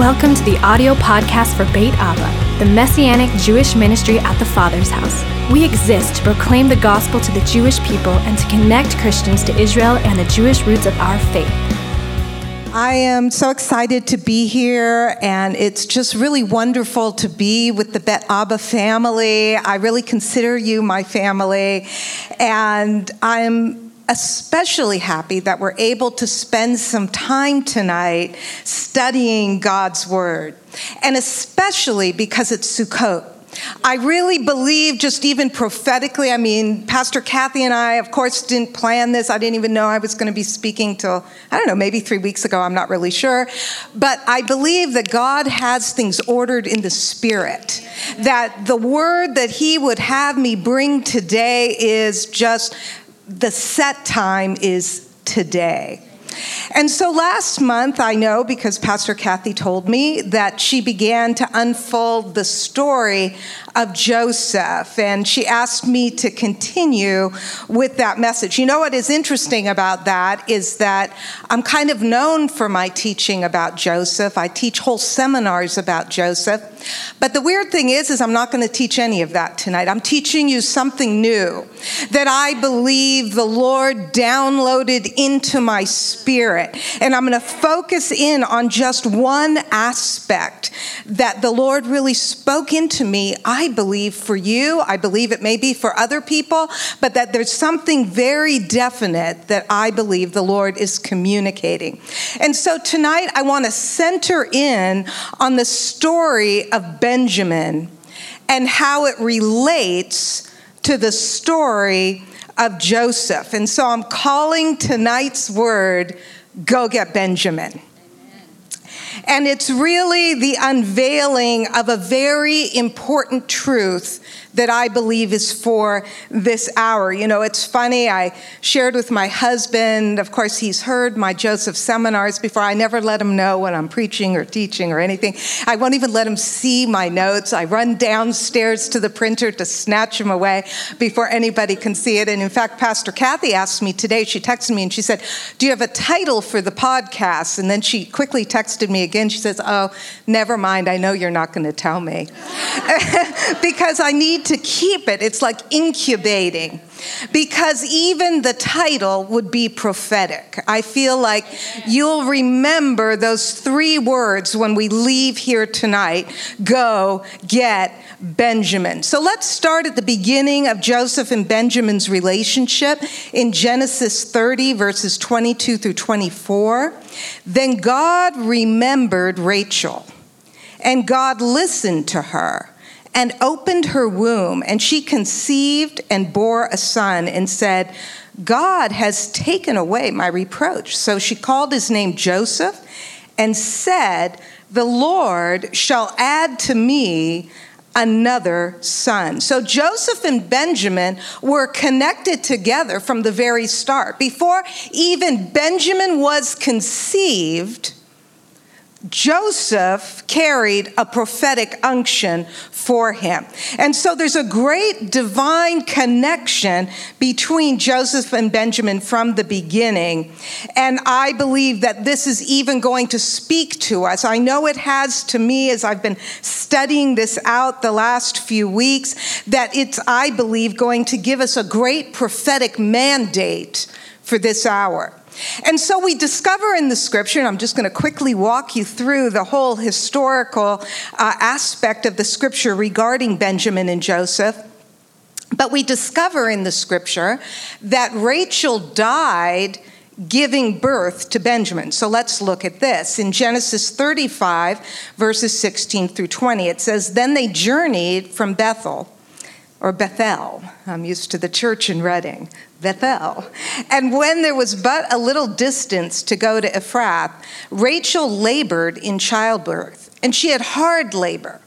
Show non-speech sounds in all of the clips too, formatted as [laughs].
Welcome to the audio podcast for Beit Abba, the Messianic Jewish ministry at the Father's house. We exist to proclaim the gospel to the Jewish people and to connect Christians to Israel and the Jewish roots of our faith. I am so excited to be here, and it's just really wonderful to be with the Bet Abba family. I really consider you my family, and I'm especially happy that we're able to spend some time tonight studying God's Word, and especially because it's Sukkot. I really believe, just even prophetically, I mean, Pastor Kathy and I, of course, didn't plan this. I didn't even know I was going to be speaking till, I don't know, maybe three weeks ago. I'm not really sure. But I believe that God has things ordered in the spirit, that the word that He would have me bring today is just the set time is today. And so last month, I know because Pastor Kathy told me that she began to unfold the story of Joseph, and she asked me to continue with that message. You know what is interesting about that is that I'm kind of known for my teaching about Joseph. I teach whole seminars about Joseph. But the weird thing is is I'm not going to teach any of that tonight. I'm teaching you something new that I believe the Lord downloaded into my spirit. And I'm going to focus in on just one aspect that the Lord really spoke into me. I I believe for you, I believe it may be for other people, but that there's something very definite that I believe the Lord is communicating. And so tonight I want to center in on the story of Benjamin and how it relates to the story of Joseph. And so I'm calling tonight's word, Go Get Benjamin. And it's really the unveiling of a very important truth that I believe is for this hour. You know, it's funny, I shared with my husband, of course, he's heard my Joseph seminars before. I never let him know when I'm preaching or teaching or anything. I won't even let him see my notes. I run downstairs to the printer to snatch them away before anybody can see it. And in fact, Pastor Kathy asked me today, she texted me and she said, Do you have a title for the podcast? And then she quickly texted me again. She says, Oh, never mind. I know you're not going to tell me. [laughs] because I need need to keep it. It's like incubating because even the title would be prophetic. I feel like you'll remember those three words when we leave here tonight go get Benjamin. So let's start at the beginning of Joseph and Benjamin's relationship in Genesis 30, verses 22 through 24. Then God remembered Rachel, and God listened to her and opened her womb, and she conceived and bore a son, and said, God has taken away my reproach. So she called his name Joseph and said, The Lord shall add to me another son. So Joseph and Benjamin were connected together from the very start. Before even Benjamin was conceived, Joseph carried a prophetic unction for him. And so there's a great divine connection between Joseph and Benjamin from the beginning. And I believe that this is even going to speak to us. I know it has to me as I've been studying this out the last few weeks, that it's, I believe, going to give us a great prophetic mandate for this hour. And so we discover in the scripture, and I'm just going to quickly walk you through the whole historical uh, aspect of the scripture regarding Benjamin and Joseph. But we discover in the scripture that Rachel died giving birth to Benjamin. So let's look at this. In Genesis 35, verses 16 through 20, it says, Then they journeyed from Bethel or Bethel. I'm used to the church in Redding, Bethel. And when there was but a little distance to go to Ephrath, Rachel labored in childbirth, and she had hard labor.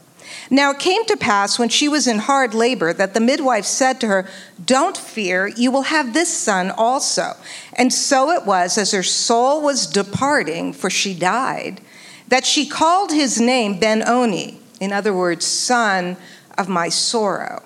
Now it came to pass when she was in hard labor that the midwife said to her, Don't fear, you will have this son also. And so it was, as her soul was departing, for she died, that she called his name Ben Oni, in other words, son of my sorrow.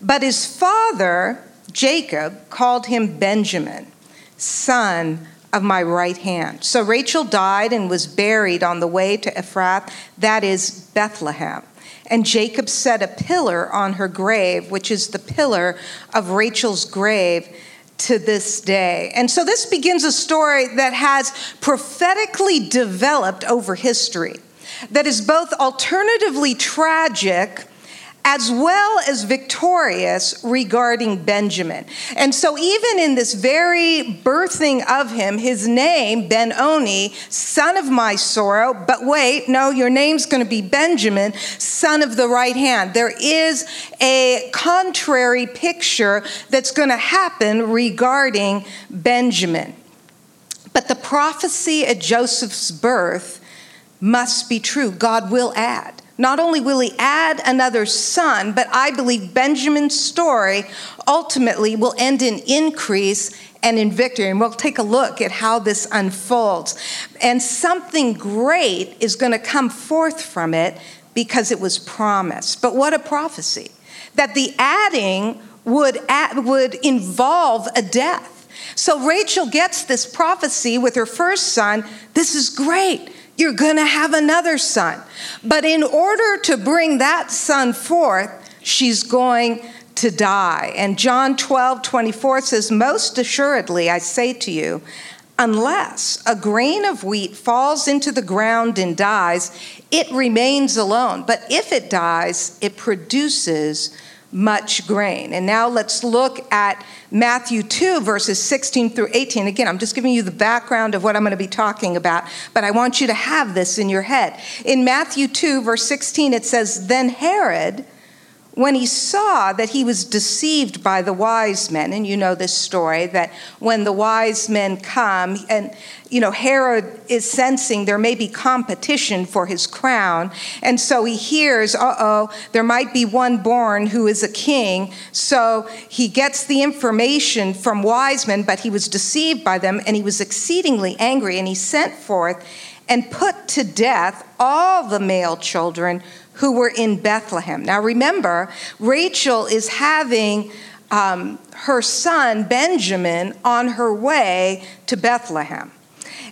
But his father, Jacob, called him Benjamin, son of my right hand. So Rachel died and was buried on the way to Ephrath, that is Bethlehem. And Jacob set a pillar on her grave, which is the pillar of Rachel's grave to this day. And so this begins a story that has prophetically developed over history, that is both alternatively tragic as well as victorious regarding Benjamin. And so, even in this very birthing of him, his name, Ben Oni, son of my sorrow, but wait, no, your name's going to be Benjamin, son of the right hand. There is a contrary picture that's going to happen regarding Benjamin. But the prophecy at Joseph's birth must be true. God will add. Not only will he add another son, but I believe Benjamin's story ultimately will end in increase and in victory. And we'll take a look at how this unfolds. And something great is going to come forth from it because it was promised. But what a prophecy! That the adding would, add, would involve a death. So Rachel gets this prophecy with her first son. This is great you're going to have another son. But in order to bring that son forth, she's going to die. And John 12, 24 says, Most assuredly, I say to you, unless a grain of wheat falls into the ground and dies, it remains alone. But if it dies, it produces much grain. And now let's look at Matthew 2, verses 16 through 18. Again, I'm just giving you the background of what I'm going to be talking about, but I want you to have this in your head. In Matthew 2, verse 16, it says, Then Herod, when he saw that he was deceived by the wise men, and you know this story, that when the wise men come, and you know, Herod is sensing there may be competition for his crown, and so he hears, uh oh, there might be one born who is a king. So he gets the information from wise men, but he was deceived by them, and he was exceedingly angry, and he sent forth and put to death all the male children who were in Bethlehem. Now remember, Rachel is having um, her son Benjamin on her way to Bethlehem.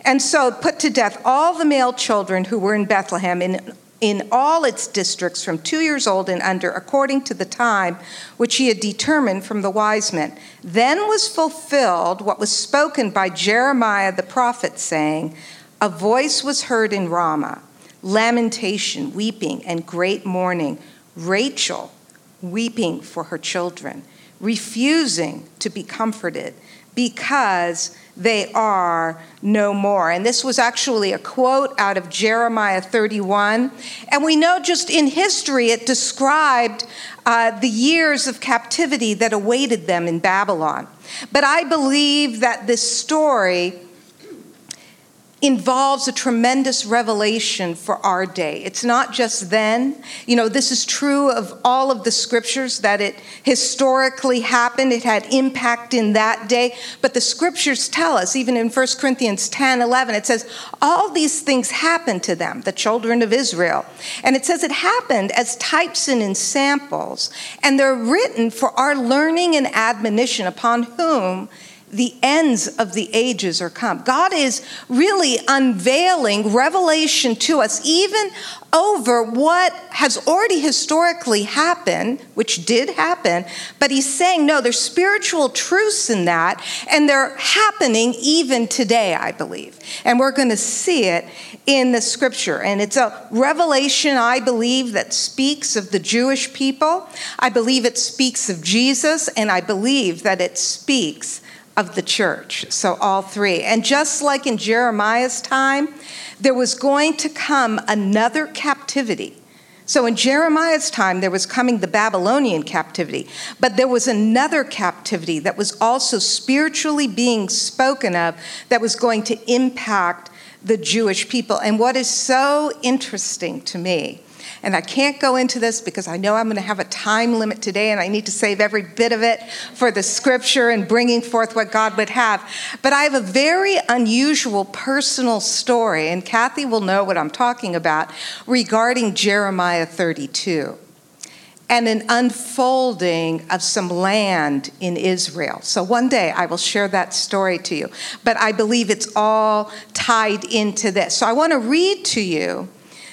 And so put to death all the male children who were in Bethlehem in, in all its districts from two years old and under, according to the time which he had determined from the wise men. Then was fulfilled what was spoken by Jeremiah the prophet, saying, A voice was heard in Ramah lamentation, weeping, and great mourning. Rachel weeping for her children, refusing to be comforted because they are no more. And this was actually a quote out of Jeremiah 31. And we know just in history it described uh, the years of captivity that awaited them in Babylon. But I believe that this story involves a tremendous revelation for our day. It's not just then. You know, this is true of all of the scriptures that it historically happened, it had impact in that day. But the scriptures tell us, even in 1 Corinthians 10 11, it says, all these things happened to them, the children of Israel. And it says it happened as types and in samples, and they're written for our learning and admonition upon whom the ends of the ages are come. God is really unveiling revelation to us, even over what has already historically happened, which did happen, but he's saying, no, there's spiritual truths in that, and they're happening even today, I believe. And we're going to see it in the scripture. And it's a revelation, I believe, that speaks of the Jewish people. I believe it speaks of Jesus, and I believe that it speaks of the church. So, all three. And just like in Jeremiah's time, there was going to come another captivity. So, in Jeremiah's time, there was coming the Babylonian captivity, but there was another captivity that was also spiritually being spoken of that was going to impact the Jewish people. And what is so interesting to me and I can't go into this because I know I'm going to have a time limit today and I need to save every bit of it for the scripture and bringing forth what God would have. But I have a very unusual personal story, and Kathy will know what I'm talking about regarding Jeremiah 32. and an unfolding of some land in Israel. So one day I will share that story to you, but I believe it's all tied into this. So I want to read to you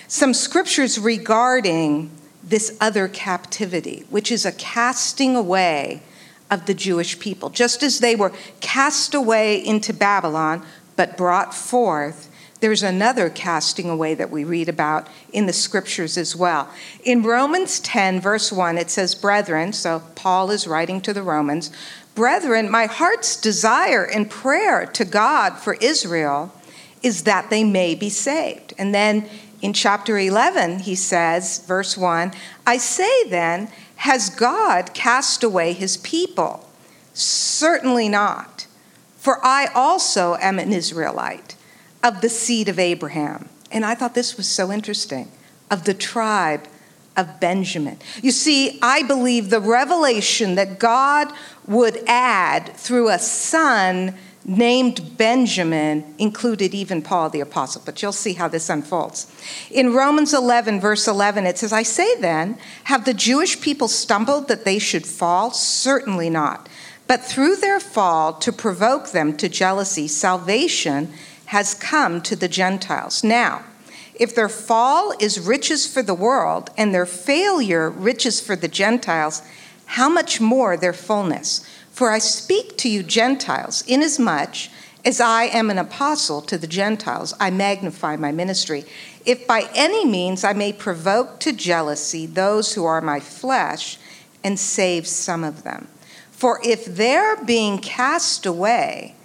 some scriptures regarding this other captivity, which is a casting away of the Jewish people. Just as they were cast away into Babylon, but brought forth, there's another casting away that we read about in the scriptures as well. In Romans 10, verse 1, it says, Brethren, so Paul is writing to the Romans, Brethren, my heart's desire and prayer to God for Israel is that they may be saved. And then in chapter 11, he says, verse 1 I say then, has God cast away his people? Certainly not. For I also am an Israelite of the seed of Abraham. And I thought this was so interesting of the tribe of Benjamin. You see, I believe the revelation that God would add through a son named Benjamin included even Paul the Apostle, but you'll see how this unfolds. In Romans 11, verse 11, it says, I say then, have the Jewish people stumbled that they should fall? Certainly not. But through their fall, to provoke them to jealousy, salvation has come to the Gentiles. Now, if their fall is riches for the world and their failure riches for the Gentiles, how much more their fullness? For I speak to you, Gentiles, inasmuch as I am an apostle to the Gentiles, I magnify my ministry. If by any means I may provoke to jealousy those who are my flesh and save some of them. For if their being cast away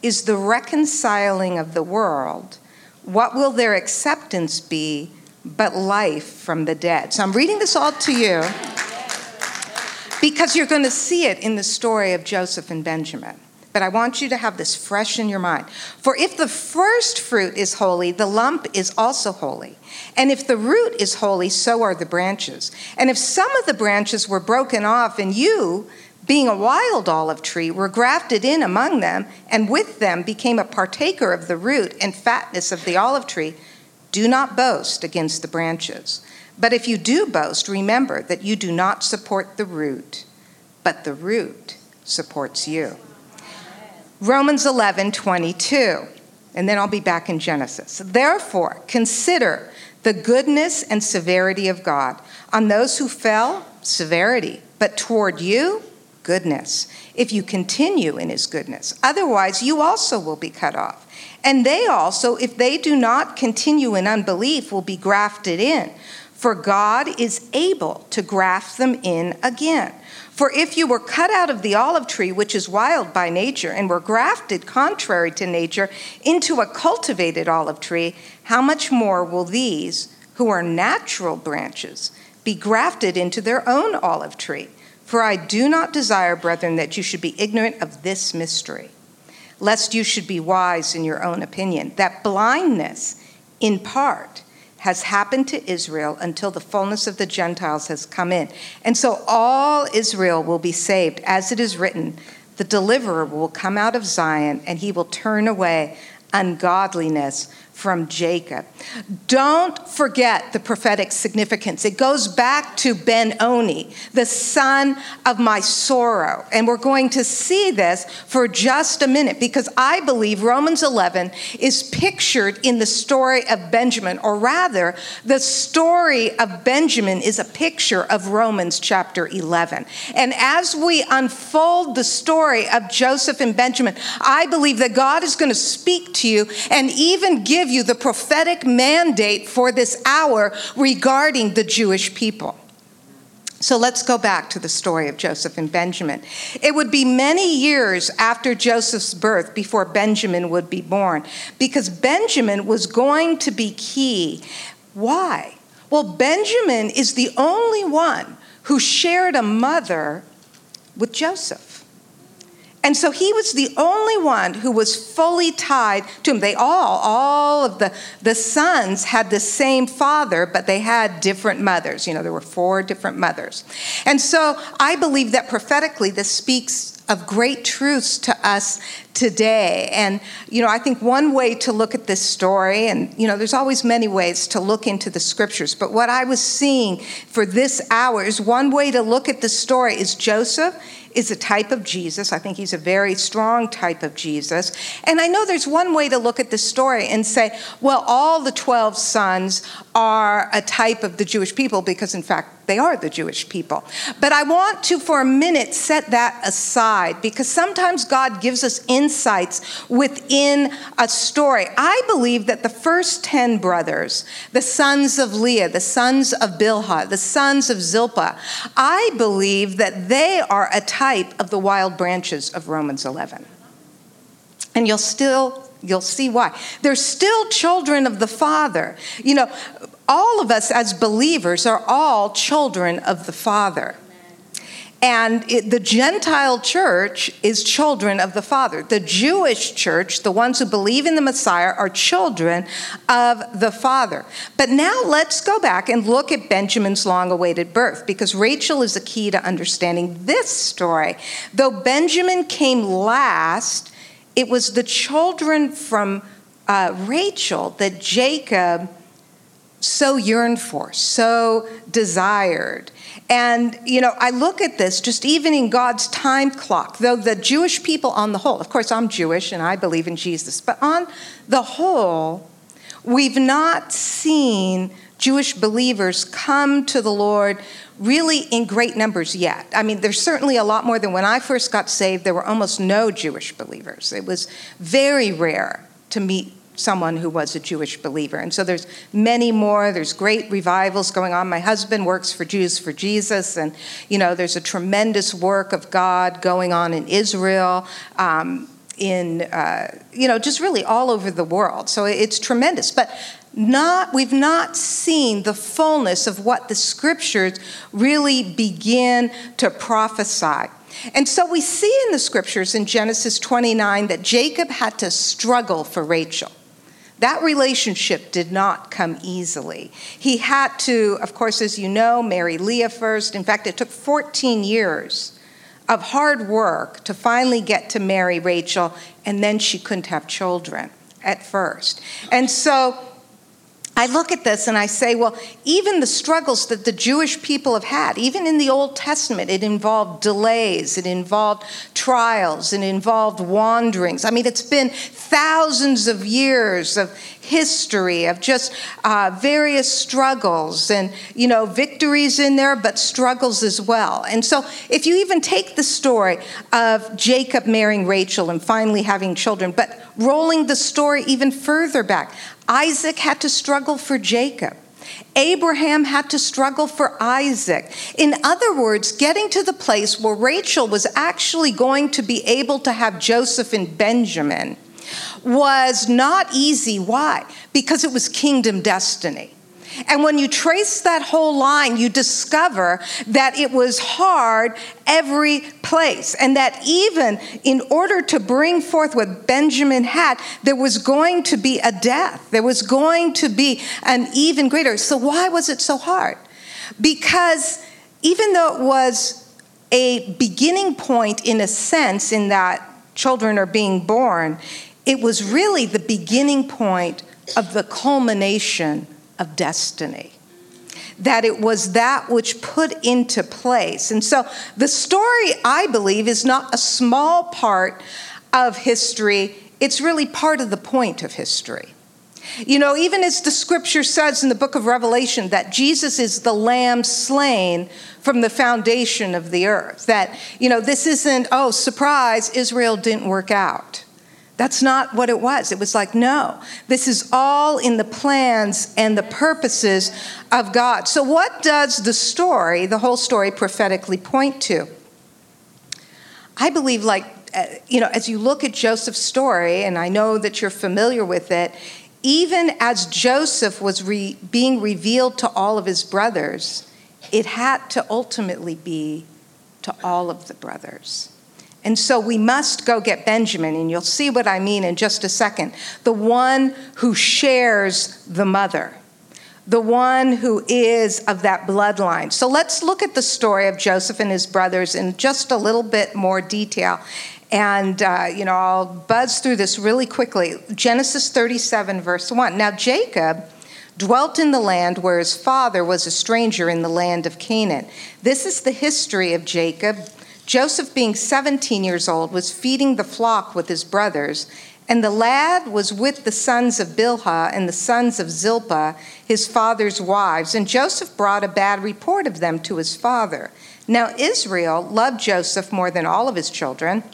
is the reconciling of the world, what will their acceptance be but life from the dead? So I'm reading this all to you because you're going to see it in the story of Joseph and Benjamin. But I want you to have this fresh in your mind. For if the first fruit is holy, the lump is also holy. And if the root is holy, so are the branches. And if some of the branches were broken off, and you, being a wild olive tree, were grafted in among them, and with them became a partaker of the root and fatness of the olive tree, do not boast against the branches. But if you do boast, remember that you do not support the root, but the root supports you. Romans 11, 22. And then I'll be back in Genesis. Therefore, consider the goodness and severity of God. On those who fell, severity, but toward you, goodness, if you continue in his goodness. Otherwise, you also will be cut off. And they also, if they do not continue in unbelief, will be grafted in for God is able to graft them in again. For if you were cut out of the olive tree, which is wild by nature, and were grafted contrary to nature into a cultivated olive tree, how much more will these, who are natural branches, be grafted into their own olive tree? For I do not desire, brethren, that you should be ignorant of this mystery, lest you should be wise in your own opinion, that blindness, in part, has happened to Israel until the fullness of the Gentiles has come in. And so all Israel will be saved, as it is written the deliverer will come out of Zion, and he will turn away ungodliness from Jacob. Don't forget the prophetic significance. It goes back to Ben Oni, the son of my sorrow. And we're going to see this for just a minute because I believe Romans 11 is pictured in the story of Benjamin, or rather, the story of Benjamin is a picture of Romans chapter 11. And as we unfold the story of Joseph and Benjamin, I believe that God is going to speak to you and even give you the prophetic mandate for this hour regarding the Jewish people. So let's go back to the story of Joseph and Benjamin. It would be many years after Joseph's birth before Benjamin would be born, because Benjamin was going to be key. Why? Well, Benjamin is the only one who shared a mother with Joseph. And so he was the only one who was fully tied to him. They all, all of the, the sons had the same father, but they had different mothers. You know, there were four different mothers. And so I believe that prophetically this speaks of great truths to us today. And, you know, I think one way to look at this story, and, you know, there's always many ways to look into the scriptures, but what I was seeing for this hour is one way to look at the story is Joseph is a type of Jesus. I think he's a very strong type of Jesus. And I know there's one way to look at this story and say, well, all the 12 sons are a type of the Jewish people because, in fact, they are the Jewish people. But I want to, for a minute, set that aside because sometimes God gives us insights within a story. I believe that the first 10 brothers, the sons of Leah, the sons of Bilhah, the sons of Zilpah, I believe that they are a type of the wild branches of Romans 11. And you'll still You'll see why. They're still children of the Father. You know, all of us as believers are all children of the Father. And it, the Gentile church is children of the Father. The Jewish church, the ones who believe in the Messiah, are children of the Father. But now let's go back and look at Benjamin's long awaited birth, because Rachel is a key to understanding this story. Though Benjamin came last, it was the children from uh, Rachel that Jacob so yearned for, so desired. And, you know, I look at this just even in God's time clock, though the Jewish people on the whole, of course, I'm Jewish and I believe in Jesus, but on the whole, we've not seen Jewish believers come to the Lord really in great numbers yet. I mean, there's certainly a lot more than when I first got saved, there were almost no Jewish believers. It was very rare to meet someone who was a Jewish believer. And so there's many more. There's great revivals going on. My husband works for Jews for Jesus, and you know there's a tremendous work of God going on in Israel. Um, in uh, you know just really all over the world so it's tremendous but not we've not seen the fullness of what the scriptures really begin to prophesy and so we see in the scriptures in Genesis 29 that Jacob had to struggle for Rachel. That relationship did not come easily. He had to, of course, as you know, marry Leah first. In fact, it took 14 years of hard work to finally get to marry Rachel, and then she couldn't have children at first. And so I look at this and I say, well, even the struggles that the Jewish people have had, even in the Old Testament, it involved delays, it involved trials, it involved wanderings. I mean, it's been thousands of years of history of just uh, various struggles and, you know, victories in there, but struggles as well. And so, if you even take the story of Jacob marrying Rachel and finally having children, but rolling the story even further back, Isaac had to struggle for Jacob. Abraham had to struggle for Isaac. In other words, getting to the place where Rachel was actually going to be able to have Joseph and Benjamin was not easy. Why? Because it was kingdom destiny. And when you trace that whole line, you discover that it was hard every place. And that even in order to bring forth what Benjamin had, there was going to be a death. There was going to be an even greater. So, why was it so hard? Because even though it was a beginning point, in a sense, in that children are being born, it was really the beginning point of the culmination of destiny. That it was that which put into place. And so the story, I believe, is not a small part of history, it's really part of the point of history. You know, even as the scripture says in the book of Revelation that Jesus is the lamb slain from the foundation of the earth, that, you know, this isn't, oh, surprise, Israel didn't work out. That's not what it was. It was like, no, this is all in the plans and the purposes of God. So, what does the story, the whole story, prophetically point to? I believe, like, uh, you know, as you look at Joseph's story, and I know that you're familiar with it, even as Joseph was re- being revealed to all of his brothers, it had to ultimately be to all of the brothers. And so we must go get Benjamin, and you'll see what I mean in just a second. The one who shares the mother, the one who is of that bloodline. So let's look at the story of Joseph and his brothers in just a little bit more detail. And, uh, you know, I'll buzz through this really quickly. Genesis 37, verse 1. Now, Jacob dwelt in the land where his father was a stranger in the land of Canaan. This is the history of Jacob. Joseph, being 17 years old, was feeding the flock with his brothers and the lad was with the sons of Bilhah and the sons of Zilpah, his father's wives, and Joseph brought a bad report of them to his father. Now Israel loved Joseph more than all of his children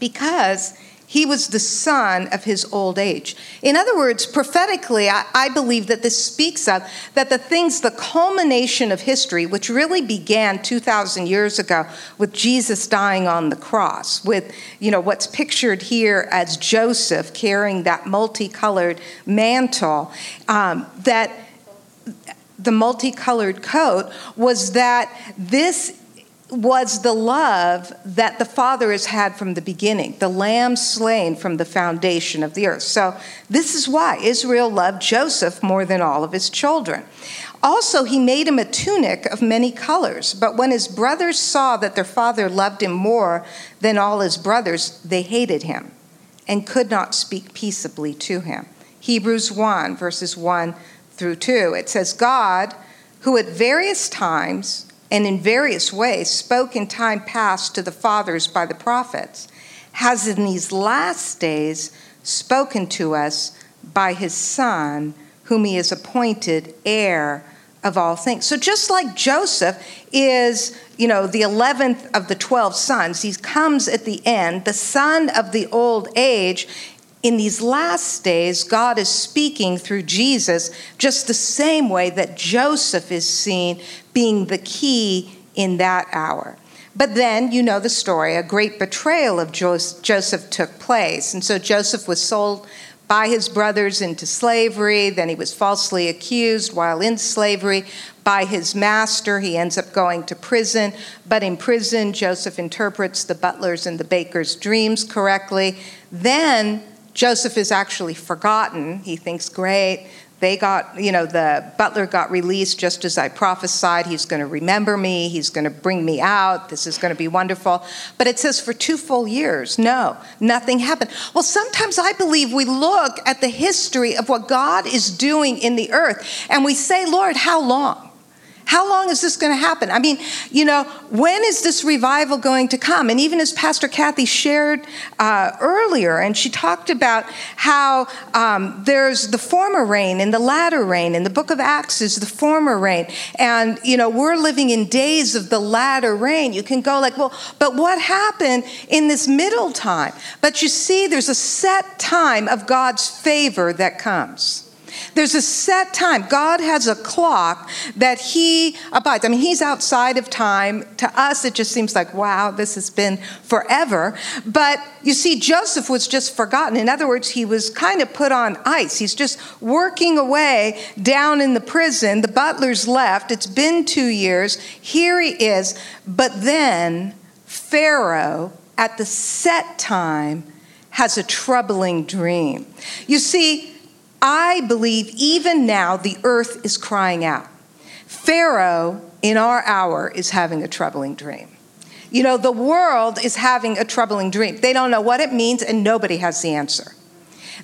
because he was the son of his old age. In other words, prophetically, I, I, believe that this speaks of that the things, the culmination of history, which really began 2,000 years ago with Jesus dying on the cross, with you know what's pictured here as Joseph carrying that multicolored mantle, um, that the multicolored coat was that this was the love that the Father has had from the beginning, the lamb slain from the foundation of the earth. So, this is why Israel loved Joseph more than all of his children. Also, he made him a tunic of many colors. But when his brothers saw that their father loved him more than all his brothers, they hated him and could not speak peaceably to him. Hebrews 1, verses 1 through 2. It says, God, who at various times and in various ways spoke in time past to the fathers by the prophets, has in these last days spoken to us by his Son, whom he has appointed heir of all things. So just like Joseph is, you know, the 11th of the 12 sons, he comes at the end, the son of the old age, in these last days, God is speaking through Jesus just the same way that Joseph is seen being the key in that hour. But then, you know the story, a great betrayal of Joseph took place. And so Joseph was sold by his brothers into slavery. Then he was falsely accused while in slavery by his master. He ends up going to prison. But in prison, Joseph interprets the butler's and the baker's dreams correctly. Then Joseph is actually forgotten. He thinks, great, they got, you know, the butler got released just as I prophesied. He's going to remember me. He's going to bring me out. This is going to be wonderful. But it says for two full years, no, nothing happened. Well, sometimes I believe we look at the history of what God is doing in the earth and we say, Lord, how long? How long is this going to happen? I mean, you know, when is this revival going to come? And even as Pastor Kathy shared uh, earlier, and she talked about how um, there's the former rain and the latter rain, and the book of Acts is the former rain. And, you know, we're living in days of the latter rain. You can go like, well, but what happened in this middle time? But you see, there's a set time of God's favor that comes. There's a set time. God has a clock that He abides. I mean, He's outside of time. To us, it just seems like, wow, this has been forever. But you see, Joseph was just forgotten. In other words, he was kind of put on ice. He's just working away down in the prison. The butler's left. It's been two years. Here he is. But then Pharaoh, at the set time, has a troubling dream. You see, I believe even now the earth is crying out. Pharaoh, in our hour, is having a troubling dream. You know, the world is having a troubling dream. They don't know what it means, and nobody has the answer.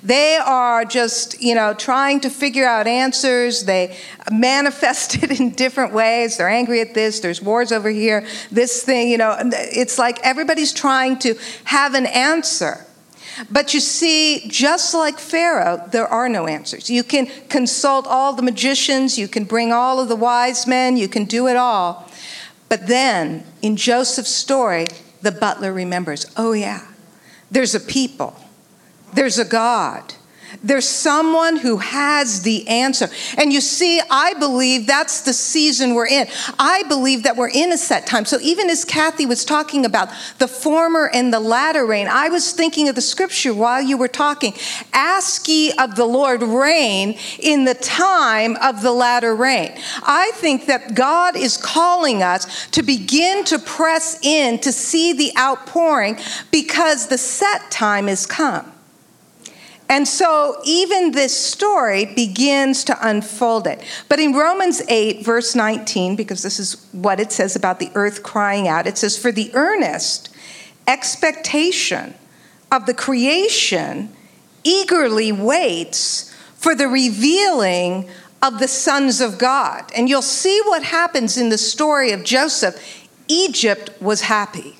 They are just, you know, trying to figure out answers. They manifest [laughs] it in different ways. They're angry at this, there's wars over here, this thing, you know. It's like everybody's trying to have an answer. But you see, just like Pharaoh, there are no answers. You can consult all the magicians, you can bring all of the wise men, you can do it all. But then, in Joseph's story, the butler remembers oh, yeah, there's a people, there's a God, there's someone who has the answer. And you see, I believe that's the season we're in. I believe that we're in a set time. So even as Kathy was talking about the former and the latter rain, I was thinking of the scripture while you were talking. Ask ye of the Lord rain in the time of the latter rain. I think that God is calling us to begin to press in to see the outpouring because the set time is come. And so even this story begins to unfold it. But in Romans 8, verse 19, because this is what it says about the earth crying out, it says, For the earnest expectation of the creation eagerly waits for the revealing of the sons of God. And you'll see what happens in the story of Joseph. Egypt was happy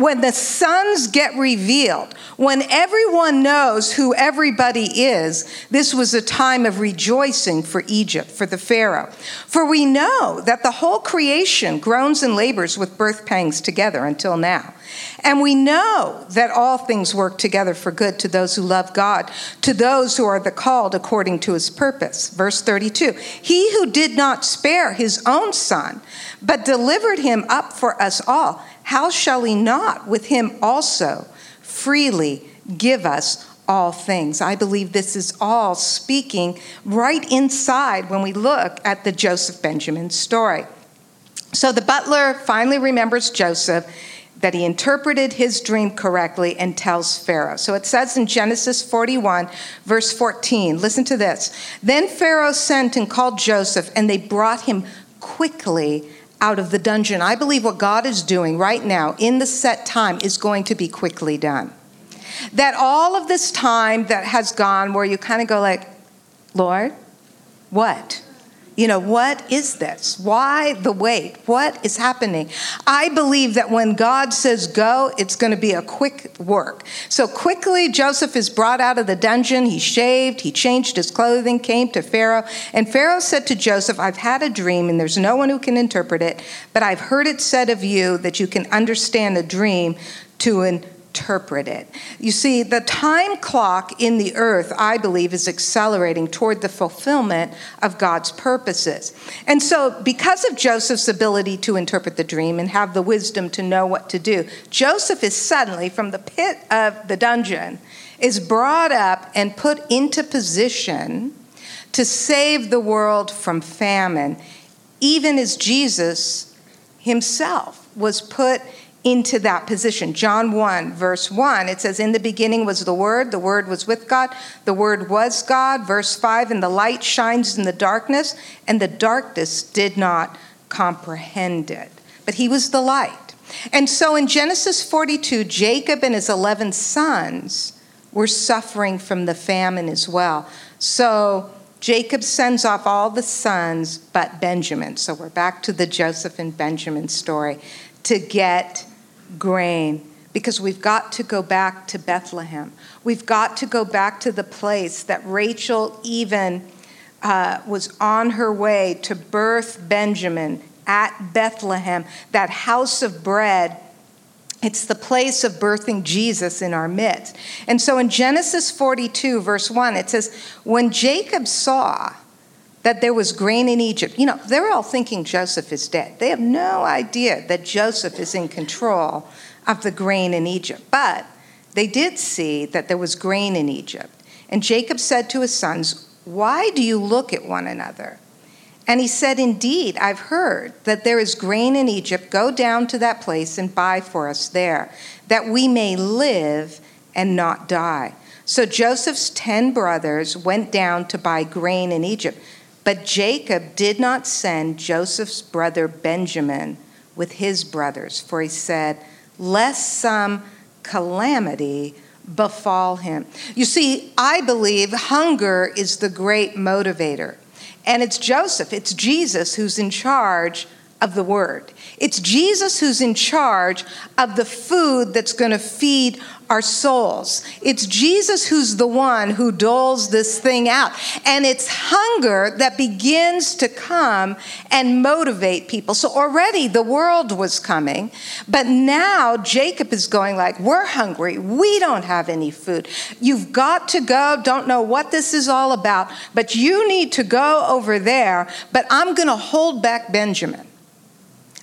when the sons get revealed, when everyone knows who everybody is, this was a time of rejoicing for Egypt, for the Pharaoh. For we know that the whole creation groans and labors with birth pangs together until now. And we know that all things work together for good to those who love God, to those who are the called according to his purpose. Verse 32 He who did not spare his own son, but delivered him up for us all how shall he not with him also freely give us all things? I believe this is all speaking right inside when we look at the Joseph Benjamin story. So the butler finally remembers Joseph that he interpreted his dream correctly and tells Pharaoh. So it says in Genesis 41, verse 14, listen to this. Then Pharaoh sent and called Joseph, and they brought him quickly out of the dungeon. I believe what God is doing right now in the set time is going to be quickly done. That all of this time that has gone where you kind of go like, Lord, what? You know, what is this? Why the wait? What is happening? I believe that when God says go, it's going to be a quick work. So quickly, Joseph is brought out of the dungeon. He shaved, he changed his clothing, came to Pharaoh. And Pharaoh said to Joseph, I've had a dream, and there's no one who can interpret it, but I've heard it said of you that you can understand a dream to an interpret it. You see, the time clock in the earth, I believe, is accelerating toward the fulfillment of God's purposes. And so, because of Joseph's ability to interpret the dream and have the wisdom to know what to do, Joseph is suddenly, from the pit of the dungeon, is brought up and put into position to save the world from famine, even as Jesus himself was put into that position. John 1, verse 1, it says, In the beginning was the Word, the Word was with God, the Word was God. Verse 5, and the light shines in the darkness, and the darkness did not comprehend it. But he was the light. And so in Genesis 42, Jacob and his 11 sons were suffering from the famine as well. So Jacob sends off all the sons but Benjamin. So we're back to the Joseph and Benjamin story to get grain because we've got to go back to Bethlehem. We've got to go back to the place that Rachel even uh, was on her way to birth Benjamin at Bethlehem, that house of bread. It's the place of birthing Jesus in our midst. And so in Genesis 42, verse 1, it says, When Jacob saw that there was grain in Egypt. You know, they're all thinking Joseph is dead. They have no idea that Joseph is in control of the grain in Egypt. But they did see that there was grain in Egypt. And Jacob said to his sons, Why do you look at one another? And he said, Indeed, I've heard that there is grain in Egypt. Go down to that place and buy for us there, that we may live and not die. So Joseph's ten brothers went down to buy grain in Egypt. But Jacob did not send Joseph's brother Benjamin with his brothers, for he said, Lest some calamity befall him. You see, I believe hunger is the great motivator. And it's Joseph, it's Jesus who's in charge of the word. It's Jesus who's in charge of the food that's going to feed our souls. It's Jesus who's the one who doles this thing out. And it's hunger that begins to come and motivate people. So already the world was coming, but now Jacob is going like, we're hungry. We don't have any food. You've got to go. Don't know what this is all about, but you need to go over there, but I'm going to hold back Benjamin.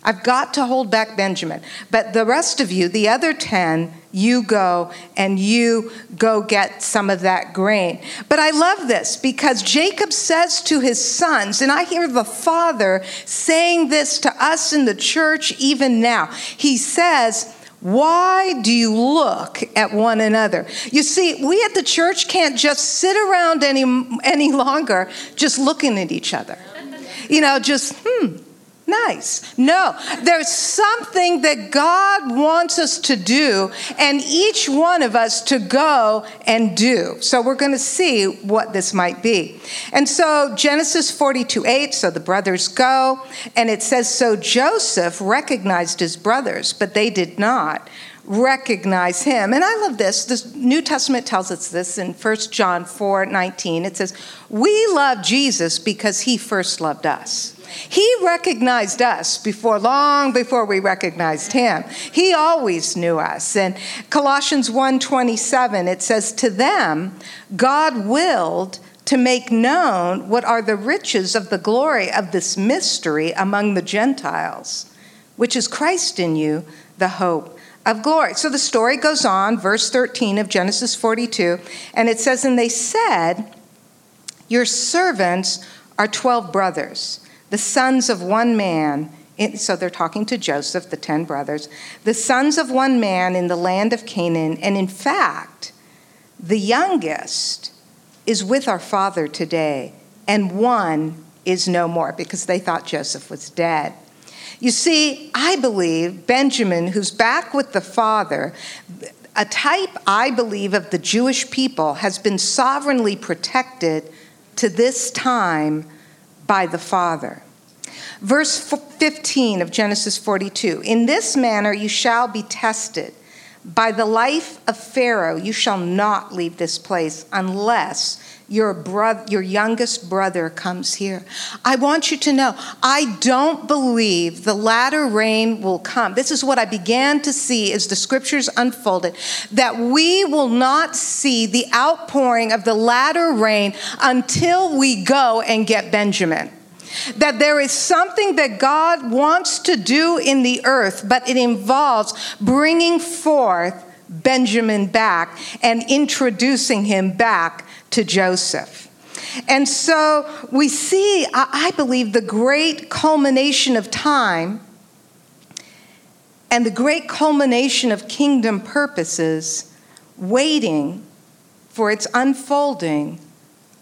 I've got to hold back Benjamin. But the rest of you, the other 10, you go and you go get some of that grain. But I love this because Jacob says to his sons, and I hear the father saying this to us in the church even now. He says, Why do you look at one another? You see, we at the church can't just sit around any, any longer just looking at each other. You know, just, hmm, nice. No, there's something that God wants us to do, and each one of us to go and do. So we're going to see what this might be. And so Genesis 42 8, so the brothers go, and it says, So Joseph recognized his brothers, but they did not recognize him. And I love this. The New Testament tells us this in 1 John 4 19. It says, We love Jesus because he first loved us. He recognized us before long before we recognized him. He always knew us. And Colossians 1:27 it says to them God willed to make known what are the riches of the glory of this mystery among the Gentiles, which is Christ in you, the hope of glory. So the story goes on, verse 13 of Genesis 42, and it says, And they said, Your servants are 12 brothers the sons of one man. So they're talking to Joseph, the 10 brothers, the sons of one man in the land of Canaan. And in fact, the youngest is with our father today, and one is no more because they thought Joseph was dead. You see, I believe Benjamin, who's back with the father, a type, I believe, of the Jewish people, has been sovereignly protected to this time by the Father. Verse 15 of Genesis 42 In this manner you shall be tested. By the life of Pharaoh you shall not leave this place unless your brother your youngest brother comes here. I want you to know I don't believe the latter rain will come. This is what I began to see as the scriptures unfolded that we will not see the outpouring of the latter rain until we go and get Benjamin. That there is something that God wants to do in the earth, but it involves bringing forth Benjamin back and introducing him back to Joseph. And so we see, I believe, the great culmination of time and the great culmination of kingdom purposes waiting for its unfolding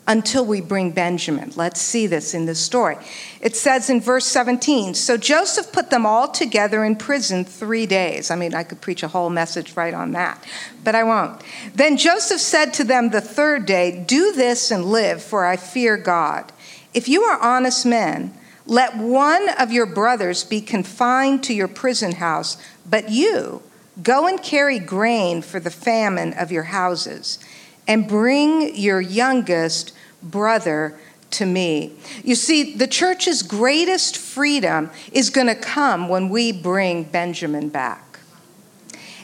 until we bring Benjamin. Let's see this in the story. It says in verse 17 So Joseph put them all together in prison three days. I mean, I could preach a whole message right on that, but I won't. Then Joseph said to them the third day, Do this and live, for I fear God. If you are honest men, let one of your brothers be confined to your prison house, but you go and carry grain for the famine of your houses and bring your youngest brother to me. You see, the church's greatest freedom is going to come when we bring Benjamin back.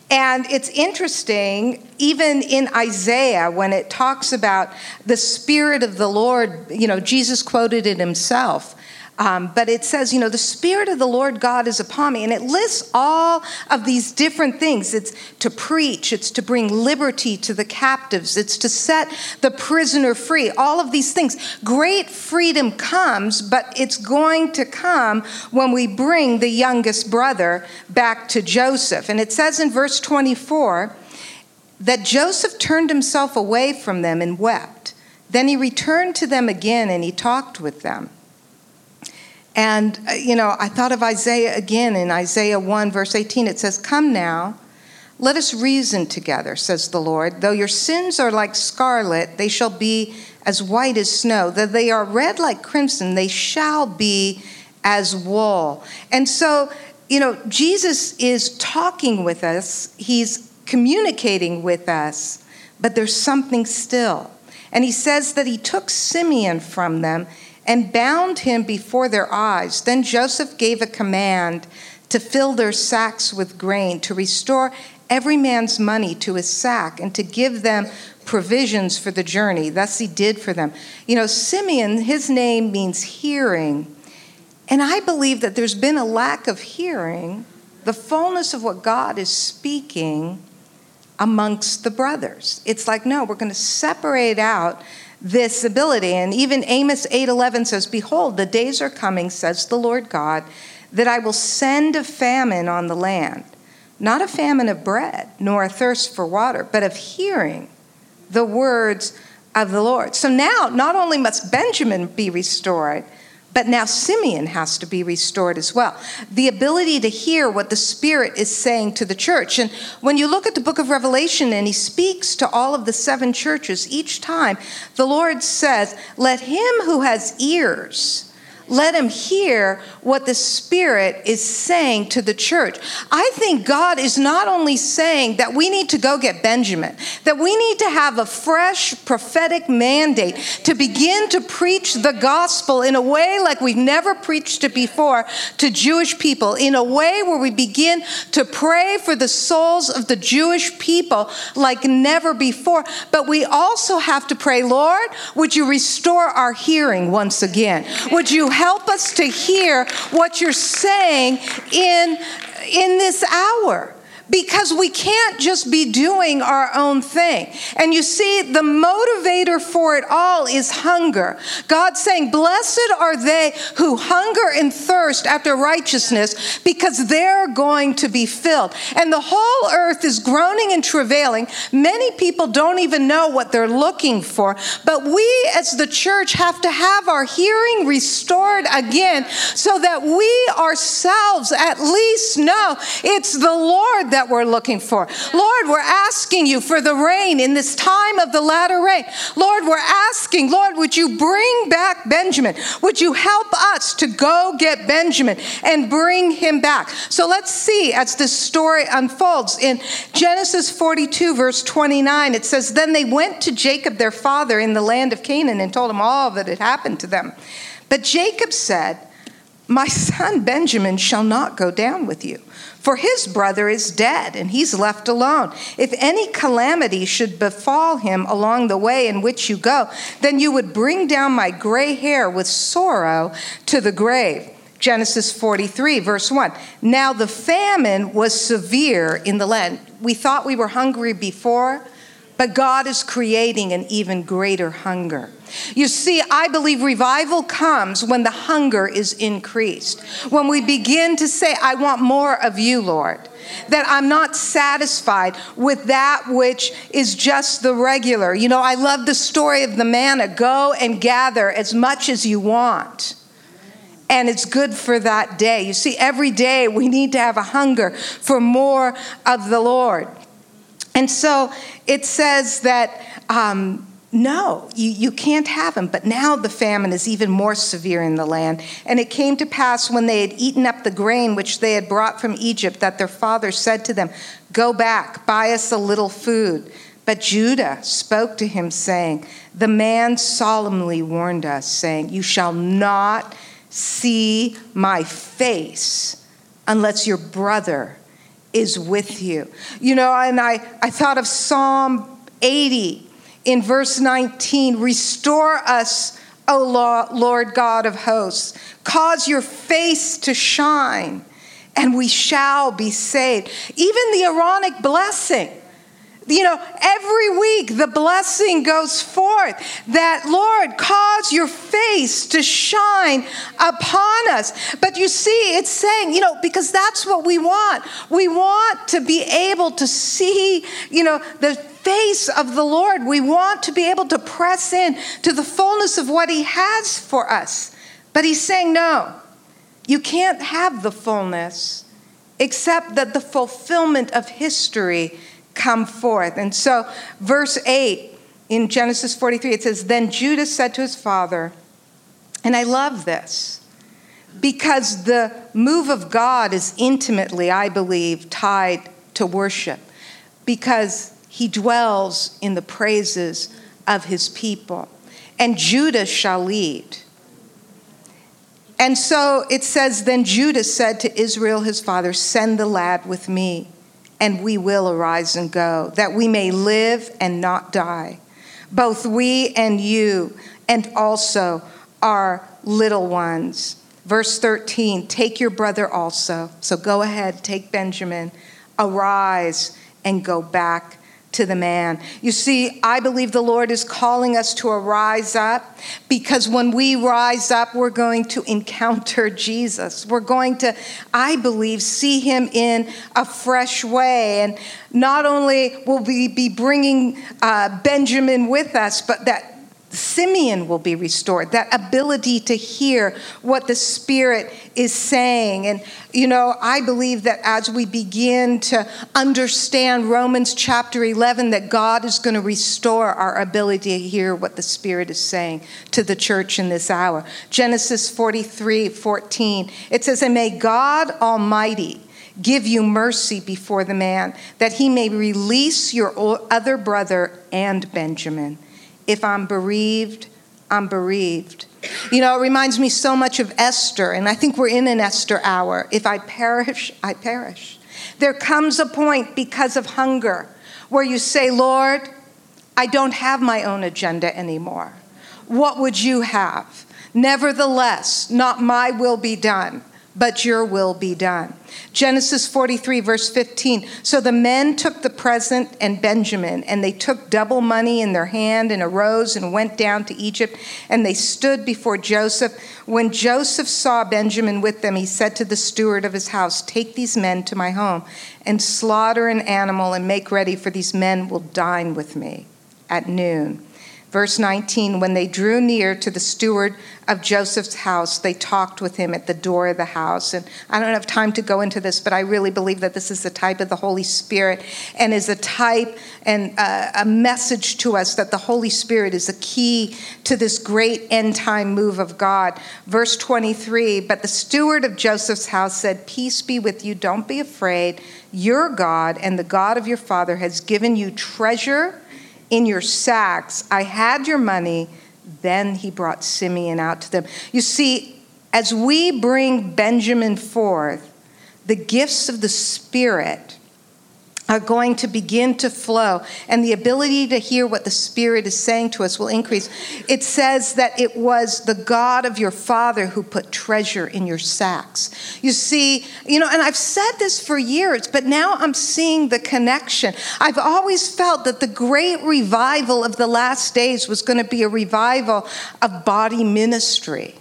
And it's interesting, even in Isaiah, when it talks about the Spirit of the Lord, you know, Jesus quoted it himself. Um, but it says, you know, the Spirit of the Lord God is upon me. And it lists all of these different things. It's to preach, it's to bring liberty to the captives, it's to set the prisoner free, all of these things. Great freedom comes, but it's going to come when we bring the youngest brother back to Joseph. And it says in verse 24 that Joseph turned himself away from them and wept. Then he returned to them again and he talked with them. And, uh, you know, I thought of Isaiah again in Isaiah 1, verse 18. It says, Come now, let us reason together, says the Lord. Though your sins are like scarlet, they shall be as white as snow. Though they are red like crimson, they shall be as wool. And so, you know, Jesus is talking with us, he's communicating with us, but there's something still. And he says that he took Simeon from them and bound him before their eyes. Then Joseph gave a command to fill their sacks with grain, to restore every man's money to his sack, and to give them provisions for the journey. Thus he did for them. You know, Simeon, his name means hearing. And I believe that there's been a lack of hearing the fullness of what God is speaking amongst the brothers. It's like, no, we're going to separate out this ability. And even Amos 8:11 says, "Behold, the days are coming," says the Lord God, "that I will send a famine on the land, not a famine of bread, nor a thirst for water, but of hearing the words of the Lord. So now, not only must Benjamin be restored, but now Simeon has to be restored as well. The ability to hear what the Spirit is saying to the church. And when you look at the book of Revelation and he speaks to all of the seven churches, each time the Lord says, Let him who has ears, let him hear what the Spirit is saying to the church. I think God is not only saying that we need to go get Benjamin, that we need to have a fresh prophetic mandate to begin to preach the gospel in a way like we've never preached it before to Jewish people, in a way where we begin to pray for the souls of the Jewish people like never before. But we also have to pray, Lord, would you restore our hearing once again? Would you help us to hear what you're saying in, in this hour because we can't just be doing our own thing. And you see, the motivator for it all is hunger. God's saying, Blessed are they who hunger and thirst after righteousness because they're going to be filled. And the whole earth is groaning and travailing. Many people don't even know what they're looking for. But we as the church have to have our hearing restored again so that we ourselves at least know it's the Lord that that we're looking for. Lord, we're asking you for the rain in this time of the latter rain. Lord, we're asking, Lord, would you bring back Benjamin? Would you help us to go get Benjamin and bring him back? So let's see as this story unfolds. In Genesis 42, verse 29, it says, Then they went to Jacob, their father, in the land of Canaan and told him all that had happened to them. But Jacob said, My son Benjamin shall not go down with you for his brother is dead and he's left alone. If any calamity should befall him along the way in which you go, then you would bring down my gray hair with sorrow to the grave. Genesis 43, verse 1. Now the famine was severe in the land. We thought we were hungry before, but God is creating an even greater hunger. You see, I believe revival comes when the hunger is increased. When we begin to say, I want more of you, Lord. That I'm not satisfied with that which is just the regular. You know, I love the story of the manna go and gather as much as you want and it's good for that day. You see, every day we need to have a hunger for more of the Lord. And so it says that um, no, you, you can't have him. But now the famine is even more severe in the land. And it came to pass when they had eaten up the grain which they had brought from Egypt that their father said to them, Go back, buy us a little food. But Judah spoke to him, saying, The man solemnly warned us, saying, You shall not see my face unless your brother is with you. You know, and I, I thought of Psalm 80 in verse 19 Restore us, O Lord God of hosts. Cause your face to shine, and we shall be saved. Even the Aaronic blessing you know, every week the blessing goes forth that, Lord, cause your face to shine upon us. But you see, it's saying, you know, because that's what we want. We want to be able to see, you know, the face of the Lord. We want to be able to press in to the fullness of what He has for us. But He's saying, no, you can't have the fullness except that the fulfillment of history come forth. And so, verse 8 in Genesis 43, it says, Then Judah said to his father, and I love this because the move of God is intimately, I believe, tied to worship because he dwells in the praises of his people. And Judah shall lead. And so it says, Then Judah said to Israel his father, Send the lad with me and we will arise and go, that we may live and not die, both we and you, and also our little ones. Verse 13 Take your brother also. So go ahead, take Benjamin, arise, and go back to the man. You see, I believe the Lord is calling us to arise up because when we rise up, we're going to encounter Jesus. We're going to, I believe, see him in a fresh way. And not only will we be bringing uh, Benjamin with us, but that Simeon will be restored, that ability to hear what the Spirit is saying. And, you know, I believe that as we begin to understand Romans chapter 11, that God is going to restore our ability to hear what the Spirit is saying to the church in this hour. Genesis 43 14, it says, And may God Almighty give you mercy before the man, that he may release your other brother and Benjamin if I'm bereaved, I'm bereaved. You know, it reminds me so much of Esther, and I think we're in an Esther hour. If I perish, I perish. There comes a point because of hunger where you say, Lord, I don't have my own agenda anymore. What would you have? Nevertheless, not my will be done, but your will be done. Genesis 43, verse 15. So the men took the present and Benjamin, and they took double money in their hand and arose and went down to Egypt, and they stood before Joseph. When Joseph saw Benjamin with them, he said to the steward of his house, Take these men to my home and slaughter an animal and make ready, for these men will dine with me at noon. Verse 19 When they drew near to the steward of Joseph's house, they talked with him at the door of the house. And I don't have time to go into this, but I really believe that this is the type of the Holy Spirit and is a type and uh, a message to us that the Holy Spirit is a key to this great end time move of God. Verse 23 But the steward of Joseph's house said, Peace be with you, don't be afraid. Your God and the God of your father has given you treasure in your sacks. I had your money. Then he brought Simeon out to them. You see, as we bring Benjamin forth, the gifts of the Spirit are going to begin to flow, and the ability to hear what the Spirit is saying to us will increase. It says that it was the God of your father who put treasure in your sacks. You see, you know, and I've said this for years, but now I'm seeing the connection. I've always felt that the great revival of the last days was going to be a revival of body ministry.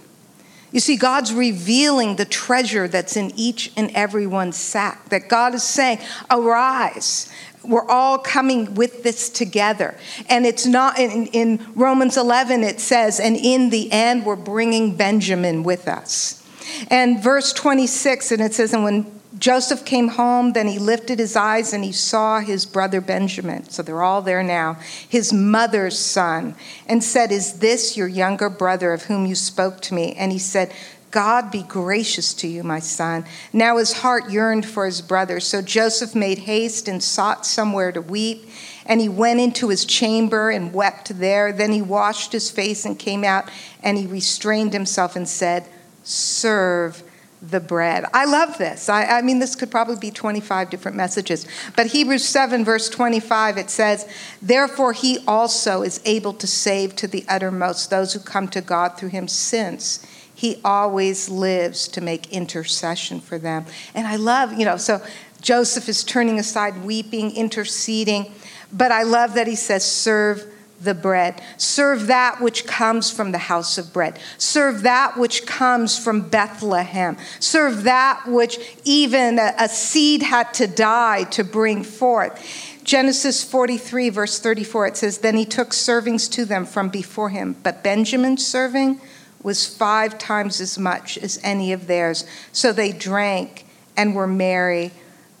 You see, God's revealing the treasure that's in each and every one's sack. That God is saying, Arise. We're all coming with this together. And it's not, in, in Romans 11, it says, And in the end, we're bringing Benjamin with us. And verse 26, and it says, And when Joseph came home, then he lifted his eyes and he saw his brother Benjamin. So they're all there now, his mother's son, and said, Is this your younger brother of whom you spoke to me? And he said, God be gracious to you, my son. Now his heart yearned for his brother. So Joseph made haste and sought somewhere to weep. And he went into his chamber and wept there. Then he washed his face and came out, and he restrained himself and said, Serve the bread. I love this. I, I, mean, this could probably be 25 different messages. But Hebrews 7, verse 25, it says, Therefore, he also is able to save to the uttermost those who come to God through him, since he always lives to make intercession for them. And I love, you know, so Joseph is turning aside, weeping, interceding. But I love that he says, Serve the bread. Serve that which comes from the house of bread. Serve that which comes from Bethlehem. Serve that which even a, seed had to die to bring forth. Genesis 43, verse 34, it says, Then he took servings to them from before him, but Benjamin's serving was five times as much as any of theirs. So they drank and were merry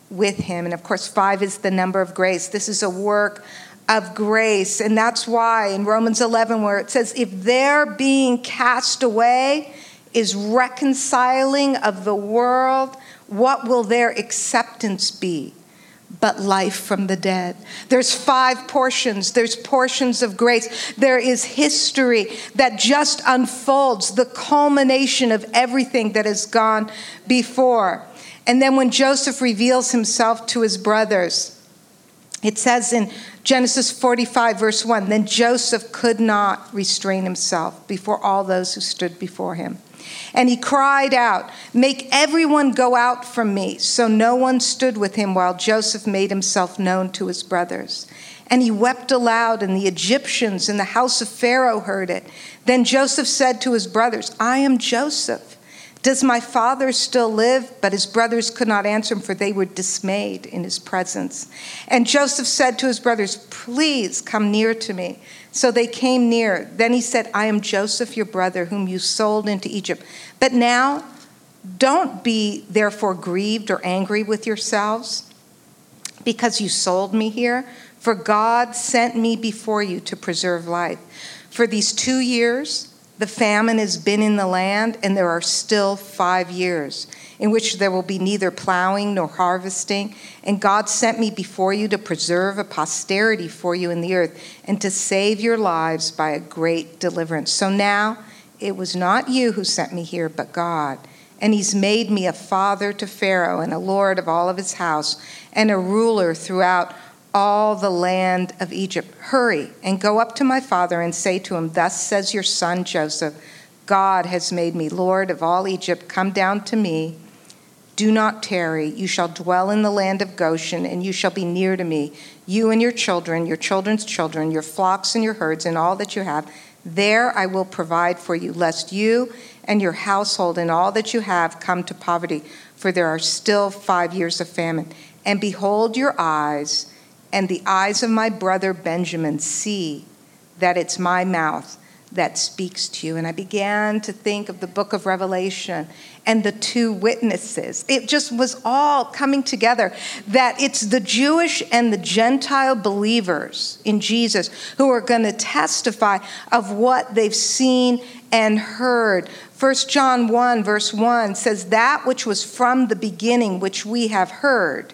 with him. And of course, five is the number of grace. This is a work of grace. And that's why in Romans 11, where it says, if their being cast away is reconciling of the world, what will their acceptance be? But life from the dead. There's five portions. There's portions of grace. There is history that just unfolds, the culmination of everything that has gone before. And then when Joseph reveals himself to his brothers, it says in Genesis 45, verse 1 Then Joseph could not restrain himself before all those who stood before him. And he cried out, Make everyone go out from me. So no one stood with him while Joseph made himself known to his brothers. And he wept aloud, and the Egyptians in the house of Pharaoh heard it. Then Joseph said to his brothers, I am Joseph. Does my father still live? But his brothers could not answer him, for they were dismayed in his presence. And Joseph said to his brothers, Please come near to me. So they came near. Then he said, I am Joseph, your brother, whom you sold into Egypt. But now, don't be therefore grieved or angry with yourselves because you sold me here. For God sent me before you to preserve life. For these two years, the famine has been in the land, and there are still five years in which there will be neither plowing nor harvesting. And God sent me before you to preserve a posterity for you in the earth and to save your lives by a great deliverance. So now it was not you who sent me here, but God. And he's made me a father to Pharaoh and a lord of all of his house and a ruler throughout all the land of Egypt. Hurry and go up to my father and say to him, Thus says your son Joseph, God has made me Lord of all Egypt. Come down to me. Do not tarry. You shall dwell in the land of Goshen, and you shall be near to me, you and your children, your children's children, your flocks and your herds, and all that you have. There I will provide for you, lest you and your household and all that you have come to poverty, for there are still five years of famine. And behold, your eyes and the eyes of my brother Benjamin see that it's my mouth that speaks to you. And I began to think of the book of Revelation and the two witnesses. It just was all coming together that it's the Jewish and the Gentile believers in Jesus who are going to testify of what they've seen and heard. 1 John 1, verse 1 says, That which was from the beginning, which we have heard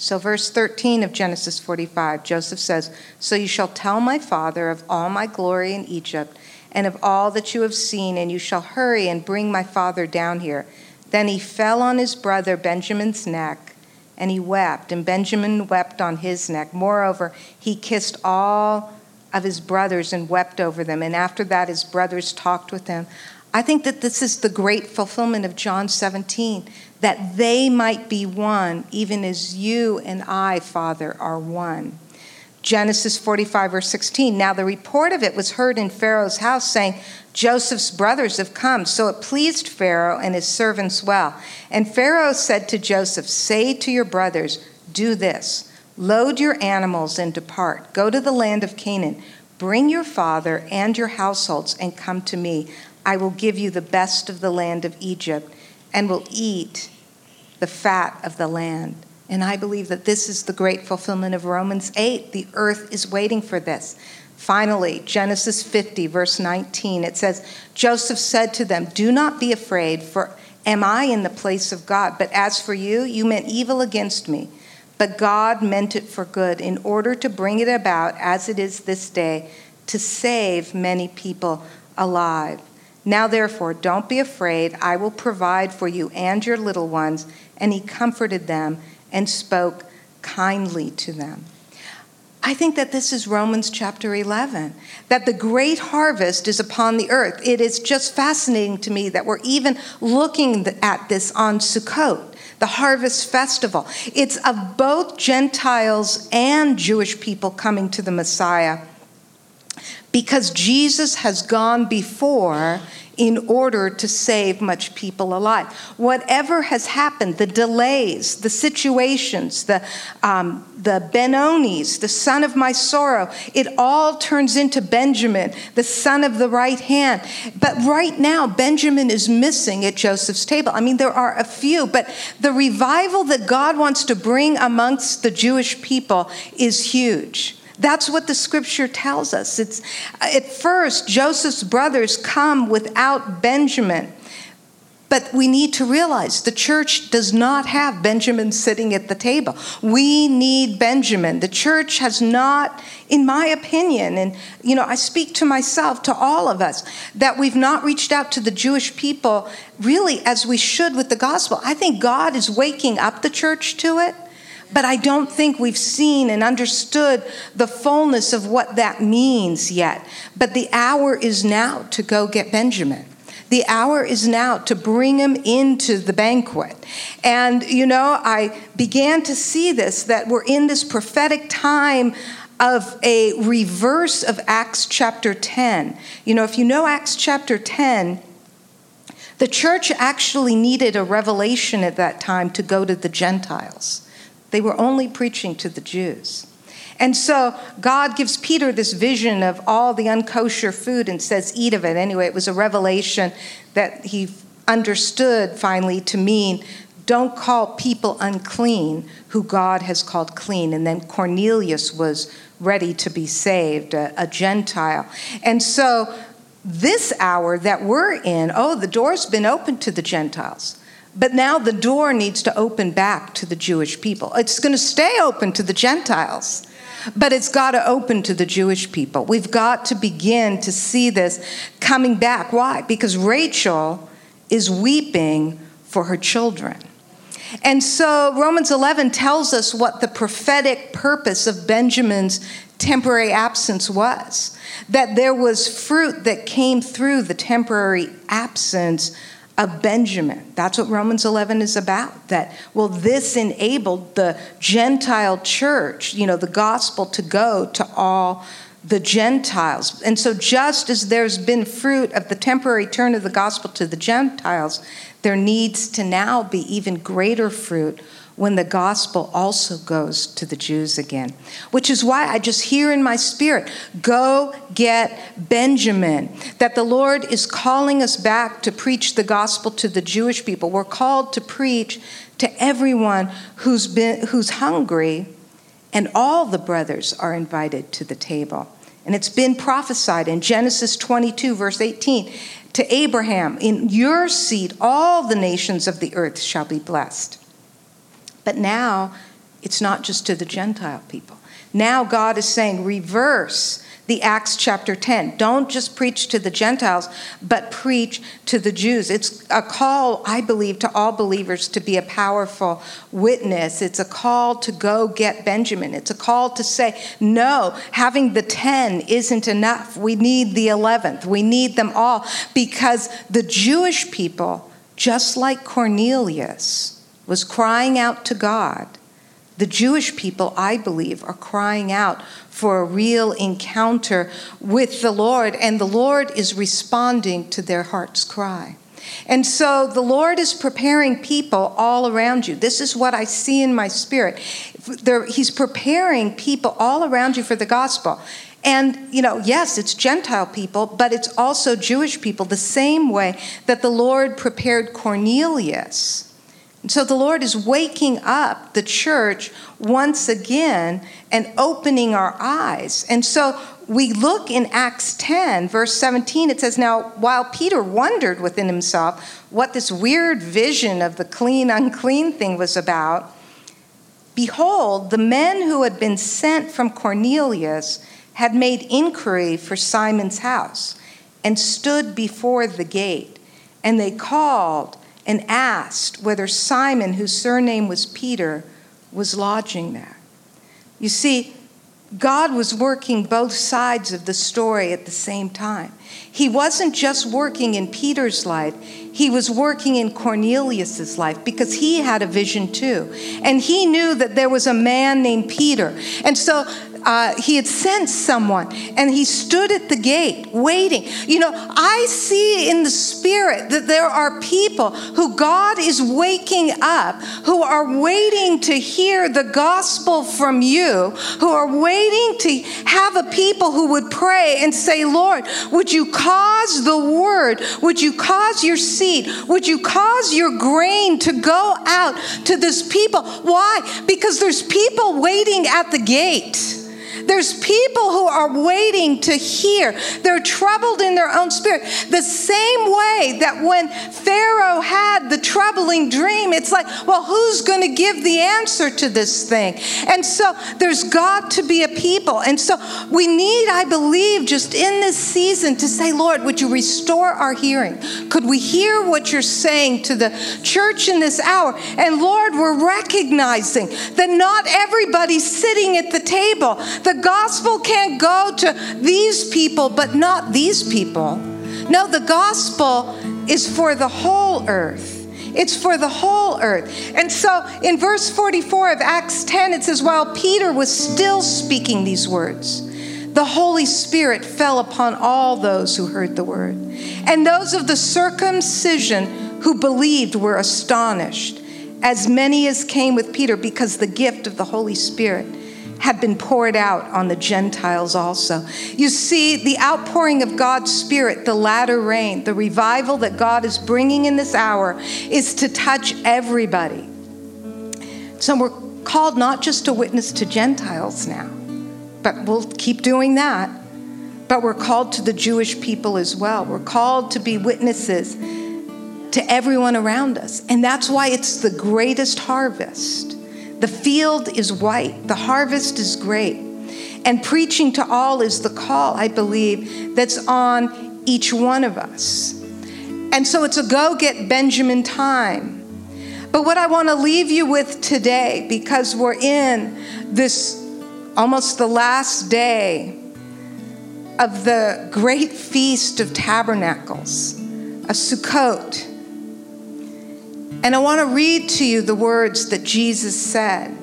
So, verse 13 of Genesis 45, Joseph says, So you shall tell my father of all my glory in Egypt and of all that you have seen, and you shall hurry and bring my father down here. Then he fell on his brother Benjamin's neck, and he wept, and Benjamin wept on his neck. Moreover, he kissed all of his brothers and wept over them. And after that, his brothers talked with him. I think that this is the great fulfillment of John 17 that they might be one, even as you and I, Father, are one. Genesis 45, verse 16. Now the report of it was heard in Pharaoh's house, saying, Joseph's brothers have come. So it pleased Pharaoh and his servants well. And Pharaoh said to Joseph, Say to your brothers, Do this load your animals and depart. Go to the land of Canaan. Bring your father and your households and come to me. I will give you the best of the land of Egypt and will eat the fat of the land. And I believe that this is the great fulfillment of Romans 8. The earth is waiting for this. Finally, Genesis 50, verse 19, it says, Joseph said to them, Do not be afraid, for am I in the place of God? But as for you, you meant evil against me. But God meant it for good, in order to bring it about as it is this day, to save many people alive. Now, therefore, don't be afraid. I will provide for you and your little ones. And he comforted them and spoke kindly to them. I think that this is Romans chapter 11, that the great harvest is upon the earth. It is just fascinating to me that we're even looking at this on Sukkot, the harvest festival. It's of both Gentiles and Jewish people coming to the Messiah because Jesus has gone before in order to save much people alive. Whatever has happened, the delays, the situations, the, um, the Benonis, the son of my sorrow, it all turns into Benjamin, the son of the right hand. But right now, Benjamin is missing at Joseph's table. I mean, there are a few, but the revival that God wants to bring amongst the Jewish people is huge. That's what the scripture tells us. It's at first Joseph's brothers come without Benjamin. But we need to realize the church does not have Benjamin sitting at the table. We need Benjamin. The church has not, in my opinion, and you know, I speak to myself, to all of us, that we've not reached out to the Jewish people really as we should with the gospel. I think God is waking up the church to it. But I don't think we've seen and understood the fullness of what that means yet. But the hour is now to go get Benjamin. The hour is now to bring him into the banquet. And, you know, I began to see this that we're in this prophetic time of a reverse of Acts chapter 10. You know, if you know Acts chapter 10, the church actually needed a revelation at that time to go to the Gentiles. They were only preaching to the Jews. And so God gives Peter this vision of all the unkosher food and says, Eat of it. Anyway, it was a revelation that he understood finally to mean don't call people unclean who God has called clean. And then Cornelius was ready to be saved, a, a Gentile. And so this hour that we're in, oh, the door's been opened to the Gentiles. But now the door needs to open back to the Jewish people. It's going to stay open to the Gentiles, but it's got to open to the Jewish people. We've got to begin to see this coming back. Why? Because Rachel is weeping for her children. And so Romans 11 tells us what the prophetic purpose of Benjamin's temporary absence was that there was fruit that came through the temporary absence of Benjamin. That's what Romans 11 is about. That, well, this enabled the Gentile church, you know, the gospel to go to all the Gentiles. And so, just as there's been fruit of the temporary turn of the gospel to the Gentiles, there needs to now be even greater fruit when the gospel also goes to the Jews again. Which is why I just hear in my spirit go get Benjamin. That the Lord is calling us back to preach the gospel to the Jewish people. We're called to preach to everyone who's, been, who's hungry, and all the brothers are invited to the table. And it's been prophesied in Genesis 22, verse 18 to Abraham, In your seed, all the nations of the earth shall be blessed. But now it's not just to the Gentile people. Now God is saying, reverse the Acts chapter 10. Don't just preach to the Gentiles, but preach to the Jews. It's a call, I believe, to all believers to be a powerful witness. It's a call to go get Benjamin. It's a call to say, no, having the 10 isn't enough. We need the 11th. We need them all because the Jewish people, just like Cornelius, was crying out to God, the Jewish people, I believe, are crying out for a real encounter with the Lord, and the Lord is responding to their heart's cry. And so the Lord is preparing people all around you. This is what I see in my spirit. He's preparing people all around you for the gospel. And, you know, yes, it's Gentile people, but it's also Jewish people, the same way that the Lord prepared Cornelius and so the Lord is waking up the church once again and opening our eyes. And so we look in Acts 10, verse 17, it says, Now, while Peter wondered within himself what this weird vision of the clean, unclean thing was about, behold, the men who had been sent from Cornelius had made inquiry for Simon's house and stood before the gate. And they called and asked whether Simon, whose surname was Peter, was lodging there. You see, God was working both sides of the story at the same time. He wasn't just working in Peter's life, he was working in Cornelius's life because he had a vision too. And he knew that there was a man named Peter. And so uh, he had sent someone and he stood at the gate waiting. You know, I see in the spirit that there are people who God is waking up, who are waiting to hear the gospel from you, who are waiting to have a people who would pray and say, Lord, would you cause the word, would you cause your seed, would you cause your grain to go out to this people? Why? Because there's people waiting at the gate. There's people who are waiting to hear. They're troubled in their own spirit. The same way that when Pharaoh had the troubling dream, it's like, well, who's going to give the answer to this thing? And so there's got to be a people. And so we need, I believe, just in this season to say, Lord, would you restore our hearing? Could we hear what you're saying to the church in this hour? And Lord, we're recognizing that not everybody's sitting at the table. The gospel can't go to these people, but not these people. No, the gospel is for the whole earth. It's for the whole earth. And so in verse 44 of Acts 10, it says, While Peter was still speaking these words, the Holy Spirit fell upon all those who heard the word. And those of the circumcision who believed were astonished, as many as came with Peter, because the gift of the Holy Spirit had been poured out on the Gentiles also. You see, the outpouring of God's Spirit, the latter rain, the revival that God is bringing in this hour is to touch everybody. So we're called not just to witness to Gentiles now, but we'll keep doing that. But we're called to the Jewish people as well. We're called to be witnesses to everyone around us. And that's why it's the greatest harvest. The field is white, the harvest is great. And preaching to all is the call, I believe, that's on each one of us. And so it's a go get Benjamin time. But what I want to leave you with today, because we're in this almost the last day of the great feast of tabernacles, a Sukkot. And I want to read to you the words that Jesus said.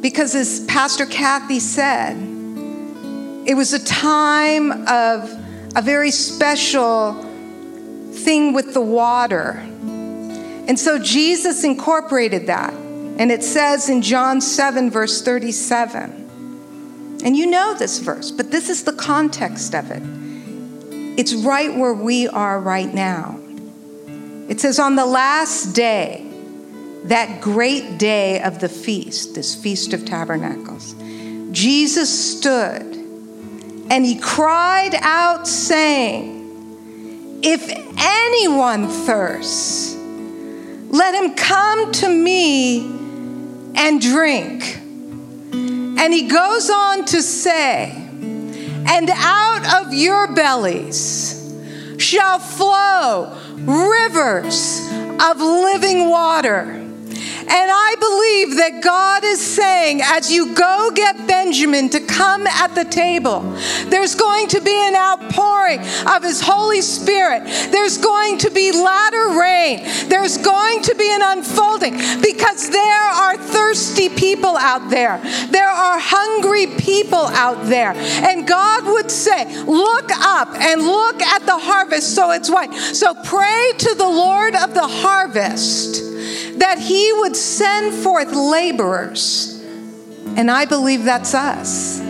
Because as Pastor Kathy said, it was a time of a very special thing with the water. And so Jesus incorporated that. And it says in John 7, verse 37. And you know this verse, but this is the context of it. It's right where we are right now. It says, On the last day, that great day of the feast, this Feast of Tabernacles, Jesus stood and he cried out, saying, If anyone thirsts, let him come to me and drink. And he goes on to say, And out of your bellies shall flow rivers of living water. And I believe that God is saying, as you go get Benjamin to come at the table, there's going to be an outpouring of His Holy Spirit. There's going to be latter rain. There's going to be an unfolding because there are thirsty people out there. There are hungry people out there. And God would say, Look up and look at the harvest so it's white. So pray to the Lord of the harvest that he would send forth laborers. And I believe that's us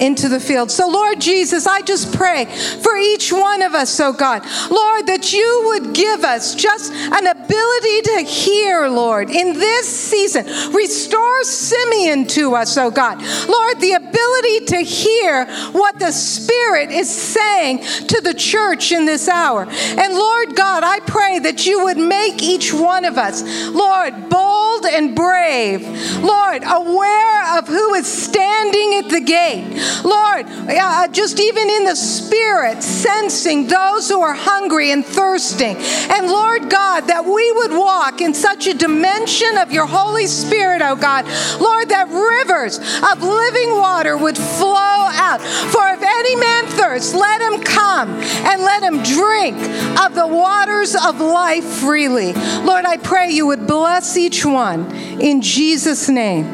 into the field. So, Lord Jesus, I just pray for each one of us, oh God. Lord, that you would give us just an ability to hear, Lord, in this season. Restore Simeon to us, oh God. Lord, the ability to hear what the Spirit is saying to the church in this hour. And Lord God, I pray that you would make each one of us, Lord, bold and brave. Lord, aware of who is standing at the gate. Lord, uh, just even in the spirit, sensing those who are hungry and thirsting. And Lord God, that we would walk in such a dimension of your Holy Spirit, oh God. Lord, that rivers of living water would flow out. For if any man thirst, let him come and let him drink of the waters of life freely. Lord, I pray you would bless each one in Jesus' name.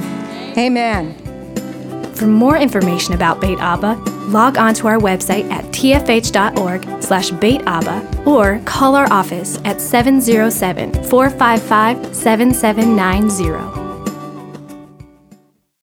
Amen. For more information about Beit Abba, log on to our website at tfh.org slash Beit or call our office at 707 455 7790.